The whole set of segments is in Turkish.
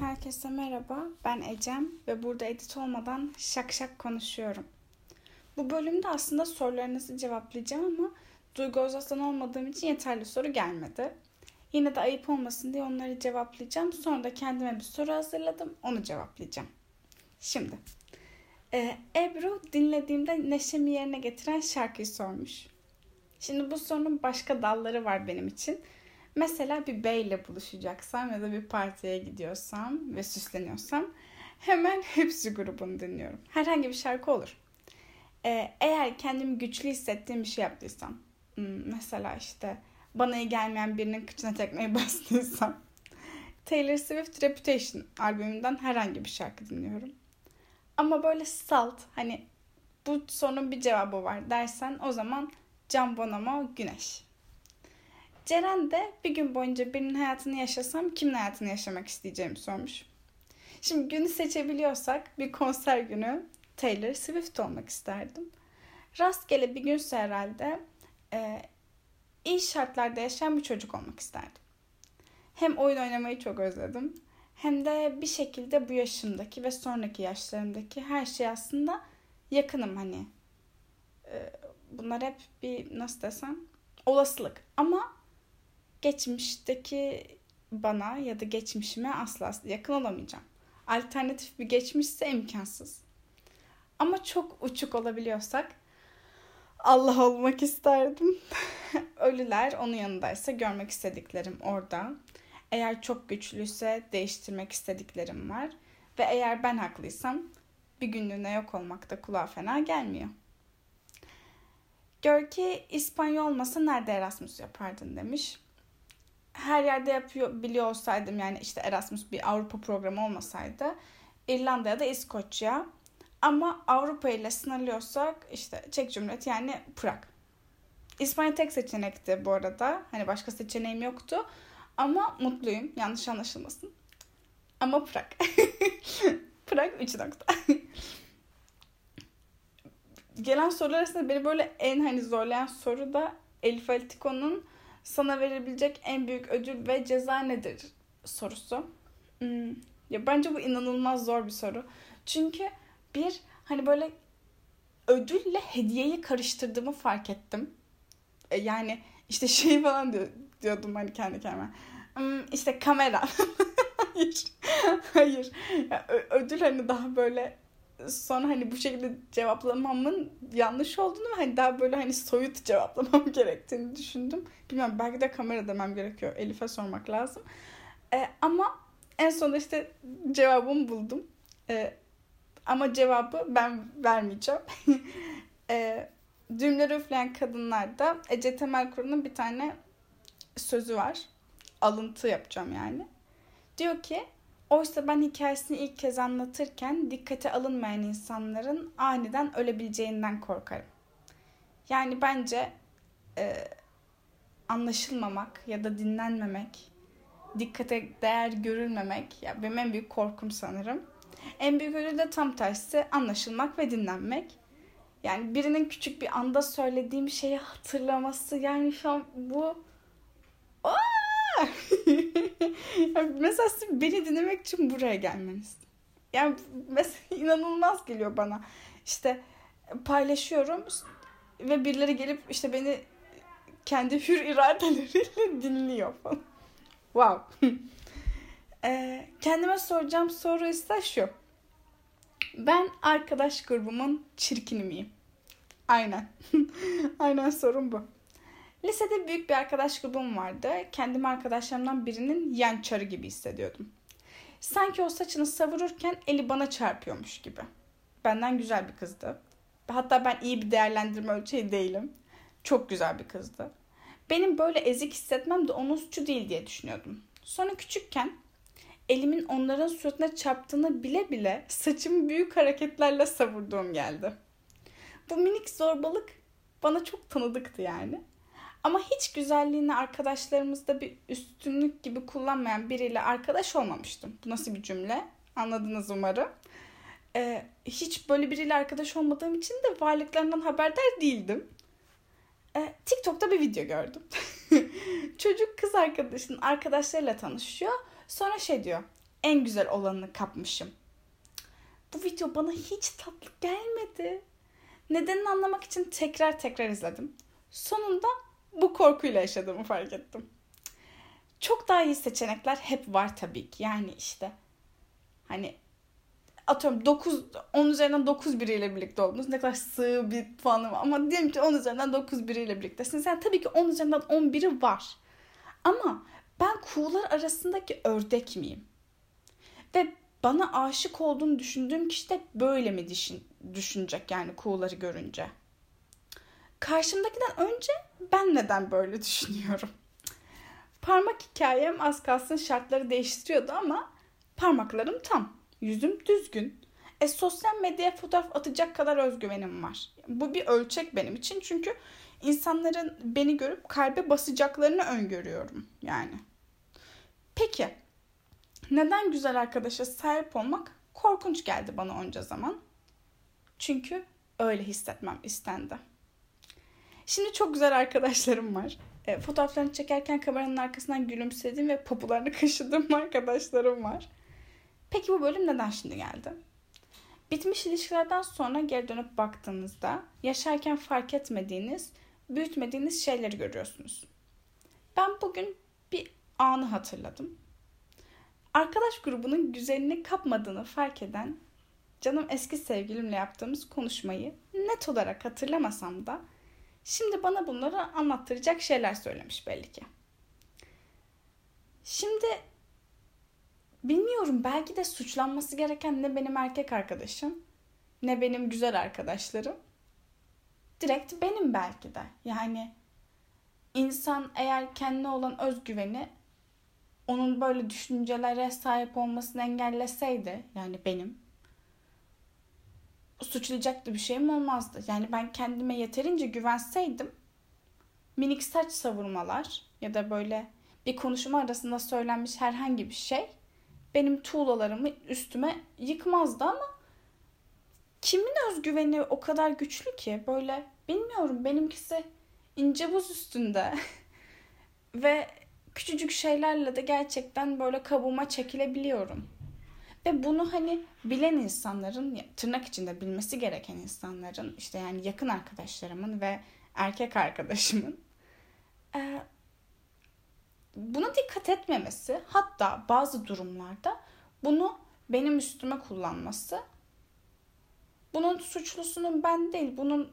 Herkese merhaba, ben Ecem ve burada edit olmadan şak şak konuşuyorum. Bu bölümde aslında sorularınızı cevaplayacağım ama Duygu Özaslan olmadığım için yeterli soru gelmedi. Yine de ayıp olmasın diye onları cevaplayacağım. Sonra da kendime bir soru hazırladım, onu cevaplayacağım. Şimdi, ee, Ebru dinlediğimde neşemi yerine getiren şarkıyı sormuş. Şimdi bu sorunun başka dalları var benim için. Mesela bir beyle buluşacaksam ya da bir partiye gidiyorsam ve süsleniyorsam hemen hepsi grubunu dinliyorum. Herhangi bir şarkı olur. Ee, eğer kendimi güçlü hissettiğim bir şey yaptıysam, hmm, mesela işte bana iyi gelmeyen birinin kıçına tekmeyi bastıysam, Taylor Swift Reputation albümünden herhangi bir şarkı dinliyorum. Ama böyle salt, hani bu sorunun bir cevabı var dersen o zaman Can Bonomo Güneş. Ceren de bir gün boyunca birinin hayatını yaşasam kimin hayatını yaşamak isteyeceğimi sormuş. Şimdi günü seçebiliyorsak bir konser günü Taylor Swift olmak isterdim. Rastgele bir günse herhalde e, iyi şartlarda yaşayan bir çocuk olmak isterdim. Hem oyun oynamayı çok özledim hem de bir şekilde bu yaşımdaki ve sonraki yaşlarımdaki her şey aslında yakınım hani. E, bunlar hep bir nasıl desem olasılık ama geçmişteki bana ya da geçmişime asla yakın olamayacağım. Alternatif bir geçmişse imkansız. Ama çok uçuk olabiliyorsak Allah olmak isterdim. Ölüler onun yanındaysa görmek istediklerim orada. Eğer çok güçlüyse değiştirmek istediklerim var. Ve eğer ben haklıysam bir günlüğüne yok olmak da kulağa fena gelmiyor. Gör ki İspanyol olmasa nerede Erasmus yapardın demiş her yerde yapıyor biliyor olsaydım yani işte Erasmus bir Avrupa programı olmasaydı İrlanda ya da İskoçya ama Avrupa ile sınırlıyorsak işte Çek Cumhuriyeti yani Prag. İspanya tek seçenekti bu arada. Hani başka seçeneğim yoktu. Ama mutluyum. Yanlış anlaşılmasın. Ama Prag. Prag 3 nokta. Gelen sorular arasında beni böyle en hani zorlayan soru da Elif Altiko'nun sana verebilecek en büyük ödül ve ceza nedir sorusu. Hmm. Ya bence bu inanılmaz zor bir soru. Çünkü bir hani böyle ödülle hediyeyi karıştırdığımı fark ettim. E, yani işte şey falan diyor, diyordum hani kendi kendime. Hmm, işte kamera. hayır. Hayır. Ya, ödül hani daha böyle sonra hani bu şekilde cevaplamamın yanlış olduğunu hani daha böyle hani soyut cevaplamam gerektiğini düşündüm. Bilmiyorum belki de kamera demem gerekiyor. Elif'e sormak lazım. E, ama en sonunda işte cevabımı buldum. E, ama cevabı ben vermeyeceğim. e, Düğümleri üfleyen kadınlarda Ece Temel Kur'un bir tane sözü var. Alıntı yapacağım yani. Diyor ki Oysa ben hikayesini ilk kez anlatırken dikkate alınmayan insanların aniden ölebileceğinden korkarım. Yani bence e, anlaşılmamak ya da dinlenmemek, dikkate değer görülmemek ya benim en büyük korkum sanırım. En büyük ödül de tam tersi anlaşılmak ve dinlenmek. Yani birinin küçük bir anda söylediğim şeyi hatırlaması yani şu an bu mesela siz beni dinlemek için buraya gelmeniz. Yani mesela inanılmaz geliyor bana. İşte paylaşıyorum ve birileri gelip işte beni kendi hür iradeleriyle dinliyor falan. Wow. ee, kendime soracağım soru ise şu. Ben arkadaş grubumun çirkini miyim? Aynen. Aynen sorun bu. Lisede büyük bir arkadaş grubum vardı. Kendimi arkadaşlarımdan birinin yan çarı gibi hissediyordum. Sanki o saçını savururken eli bana çarpıyormuş gibi. Benden güzel bir kızdı. Hatta ben iyi bir değerlendirme ölçeği değilim. Çok güzel bir kızdı. Benim böyle ezik hissetmem de onun suçu değil diye düşünüyordum. Sonra küçükken elimin onların suratına çarptığını bile bile saçımı büyük hareketlerle savurduğum geldi. Bu minik zorbalık bana çok tanıdıktı yani. Ama hiç güzelliğini arkadaşlarımızda bir üstünlük gibi kullanmayan biriyle arkadaş olmamıştım. Bu nasıl bir cümle? Anladınız umarım. Ee, hiç böyle biriyle arkadaş olmadığım için de varlıklarından haberdar değildim. Ee, TikTok'ta bir video gördüm. Çocuk kız arkadaşının arkadaşlarıyla tanışıyor. Sonra şey diyor. en güzel olanını kapmışım. Bu video bana hiç tatlı gelmedi. Nedenini anlamak için tekrar tekrar izledim. Sonunda bu korkuyla yaşadığımı fark ettim. Çok daha iyi seçenekler hep var tabii ki. Yani işte hani atıyorum 9 10 üzerinden 9 biriyle birlikte oldunuz. Ne kadar sığ bir puanı var. Ama diyelim ki 10 üzerinden 9 biriyle birliktesiniz. Yani tabii ki 10 üzerinden 11'i var. Ama ben kuğular arasındaki ördek miyim? Ve bana aşık olduğunu düşündüğüm kişi de böyle mi düşün, düşünecek yani kuğuları görünce? Karşımdakiden önce ben neden böyle düşünüyorum? Parmak hikayem az kalsın şartları değiştiriyordu ama parmaklarım tam. Yüzüm düzgün. E sosyal medyaya fotoğraf atacak kadar özgüvenim var. Bu bir ölçek benim için çünkü insanların beni görüp kalbe basacaklarını öngörüyorum yani. Peki neden güzel arkadaşa sahip olmak korkunç geldi bana onca zaman? Çünkü öyle hissetmem istendi. Şimdi çok güzel arkadaşlarım var. E, fotoğraflarını çekerken kameranın arkasından gülümsediğim ve popularını kaşıdığım arkadaşlarım var. Peki bu bölüm neden şimdi geldi? Bitmiş ilişkilerden sonra geri dönüp baktığınızda yaşarken fark etmediğiniz, büyütmediğiniz şeyleri görüyorsunuz. Ben bugün bir anı hatırladım. Arkadaş grubunun güzelini kapmadığını fark eden canım eski sevgilimle yaptığımız konuşmayı net olarak hatırlamasam da şimdi bana bunları anlattıracak şeyler söylemiş belli ki. Şimdi bilmiyorum belki de suçlanması gereken ne benim erkek arkadaşım ne benim güzel arkadaşlarım. Direkt benim belki de. Yani insan eğer kendine olan özgüveni onun böyle düşüncelere sahip olmasını engelleseydi yani benim suçlayacak da bir şeyim olmazdı. Yani ben kendime yeterince güvenseydim minik saç savurmalar ya da böyle bir konuşma arasında söylenmiş herhangi bir şey benim tuğlalarımı üstüme yıkmazdı ama kimin özgüveni o kadar güçlü ki böyle bilmiyorum benimkisi ince buz üstünde ve küçücük şeylerle de gerçekten böyle kabuğuma çekilebiliyorum. Ve bunu hani bilen insanların, tırnak içinde bilmesi gereken insanların, işte yani yakın arkadaşlarımın ve erkek arkadaşımın e, buna dikkat etmemesi, hatta bazı durumlarda bunu benim üstüme kullanması, bunun suçlusunun ben değil, bunun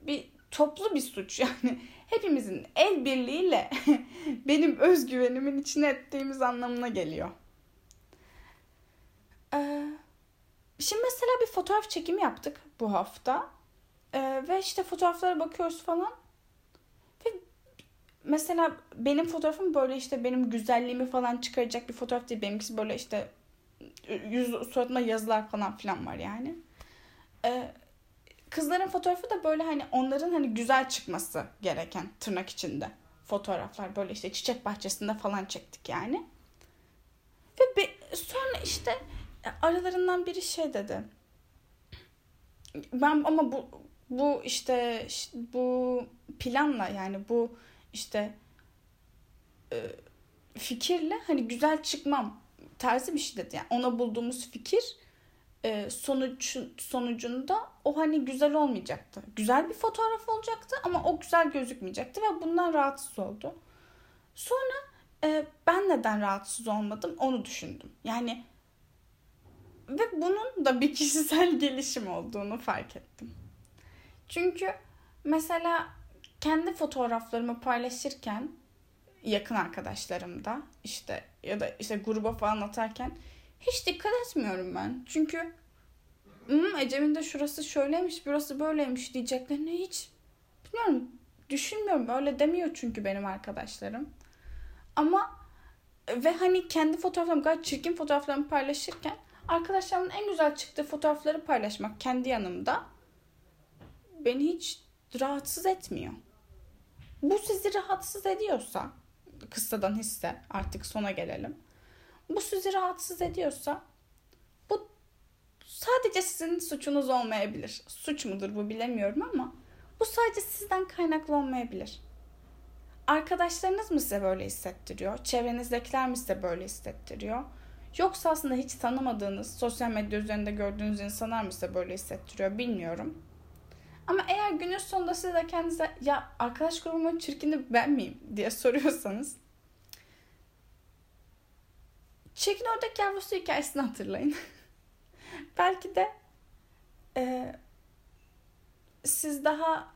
bir toplu bir suç yani hepimizin el birliğiyle benim özgüvenimin içine ettiğimiz anlamına geliyor. Ee, şimdi mesela bir fotoğraf çekimi yaptık bu hafta. Ee, ve işte fotoğraflara bakıyoruz falan. Ve mesela benim fotoğrafım böyle işte benim güzelliğimi falan çıkaracak bir fotoğraf değil. Benimkisi böyle işte yüz suratıma yazılar falan filan var yani. Ee, kızların fotoğrafı da böyle hani onların hani güzel çıkması gereken tırnak içinde fotoğraflar böyle işte çiçek bahçesinde falan çektik yani. Ve be, sonra işte aralarından biri şey dedi. Ben ama bu bu işte bu planla yani bu işte e, fikirle hani güzel çıkmam tarzı bir şey dedi. Yani ona bulduğumuz fikir e, sonuç sonucunda o hani güzel olmayacaktı. Güzel bir fotoğraf olacaktı ama o güzel gözükmeyecekti ve bundan rahatsız oldu. Sonra e, ben neden rahatsız olmadım onu düşündüm. Yani ve bunun da bir kişisel gelişim olduğunu fark ettim. Çünkü mesela kendi fotoğraflarımı paylaşırken yakın arkadaşlarımda işte ya da işte gruba falan atarken hiç dikkat etmiyorum ben. Çünkü hmm, Ecem'in de şurası şöyleymiş, burası böyleymiş diyeceklerini hiç bilmiyorum. Düşünmüyorum. Öyle demiyor çünkü benim arkadaşlarım. Ama ve hani kendi fotoğraflarımı gayet çirkin fotoğraflarımı paylaşırken arkadaşlarımın en güzel çıktığı fotoğrafları paylaşmak kendi yanımda beni hiç rahatsız etmiyor. Bu sizi rahatsız ediyorsa kıssadan hisse artık sona gelelim bu sizi rahatsız ediyorsa bu sadece sizin suçunuz olmayabilir. Suç mudur bu bilemiyorum ama bu sadece sizden kaynaklı olmayabilir. Arkadaşlarınız mı size böyle hissettiriyor? Çevrenizdekiler mi size böyle hissettiriyor? Yoksa aslında hiç tanımadığınız, sosyal medya üzerinde gördüğünüz insanlar mı size böyle hissettiriyor bilmiyorum. Ama eğer günün sonunda siz de kendinize ya arkadaş grubumun çirkini ben miyim diye soruyorsanız Çirkin Ördek Yavrusu hikayesini hatırlayın. Belki de e, siz daha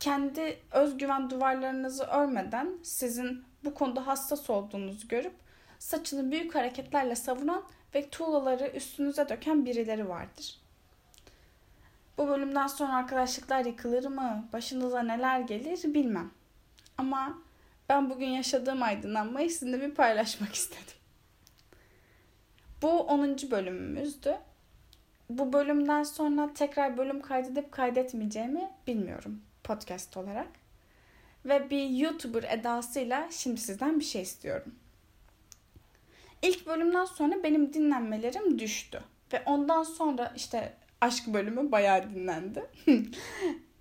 kendi özgüven duvarlarınızı örmeden sizin bu konuda hassas olduğunuzu görüp saçını büyük hareketlerle savunan ve tuğlaları üstünüze döken birileri vardır. Bu bölümden sonra arkadaşlıklar yıkılır mı? Başınıza neler gelir bilmem. Ama ben bugün yaşadığım aydınlanmayı sizinle bir paylaşmak istedim. Bu 10. bölümümüzdü. Bu bölümden sonra tekrar bölüm kaydedip kaydetmeyeceğimi bilmiyorum podcast olarak. Ve bir YouTuber edasıyla şimdi sizden bir şey istiyorum. İlk bölümden sonra benim dinlenmelerim düştü. Ve ondan sonra işte aşk bölümü bayağı dinlendi.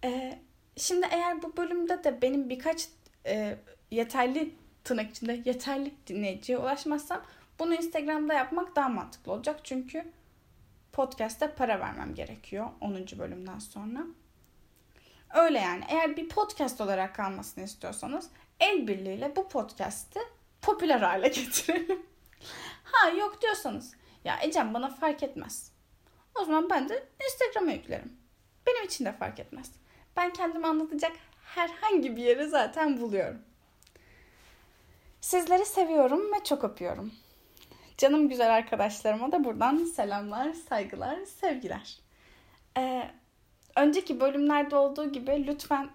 e, şimdi eğer bu bölümde de benim birkaç e, yeterli tırnak içinde yeterli dinleyiciye ulaşmazsam bunu Instagram'da yapmak daha mantıklı olacak. Çünkü podcast'te para vermem gerekiyor 10. bölümden sonra. Öyle yani. Eğer bir podcast olarak kalmasını istiyorsanız el birliğiyle bu podcast'i popüler hale getirelim. ha yok diyorsanız ya Ecem bana fark etmez. O zaman ben de Instagram'a yüklerim. Benim için de fark etmez. Ben kendimi anlatacak herhangi bir yeri zaten buluyorum. Sizleri seviyorum ve çok öpüyorum. Canım güzel arkadaşlarıma da buradan selamlar, saygılar, sevgiler. Ee, önceki bölümlerde olduğu gibi lütfen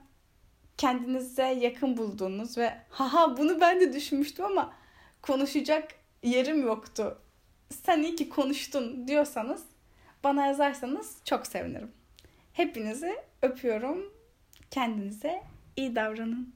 kendinize yakın bulduğunuz ve haha bunu ben de düşünmüştüm ama konuşacak yerim yoktu. Sen iyi ki konuştun diyorsanız bana yazarsanız çok sevinirim. Hepinizi öpüyorum. Kendinize iyi davranın.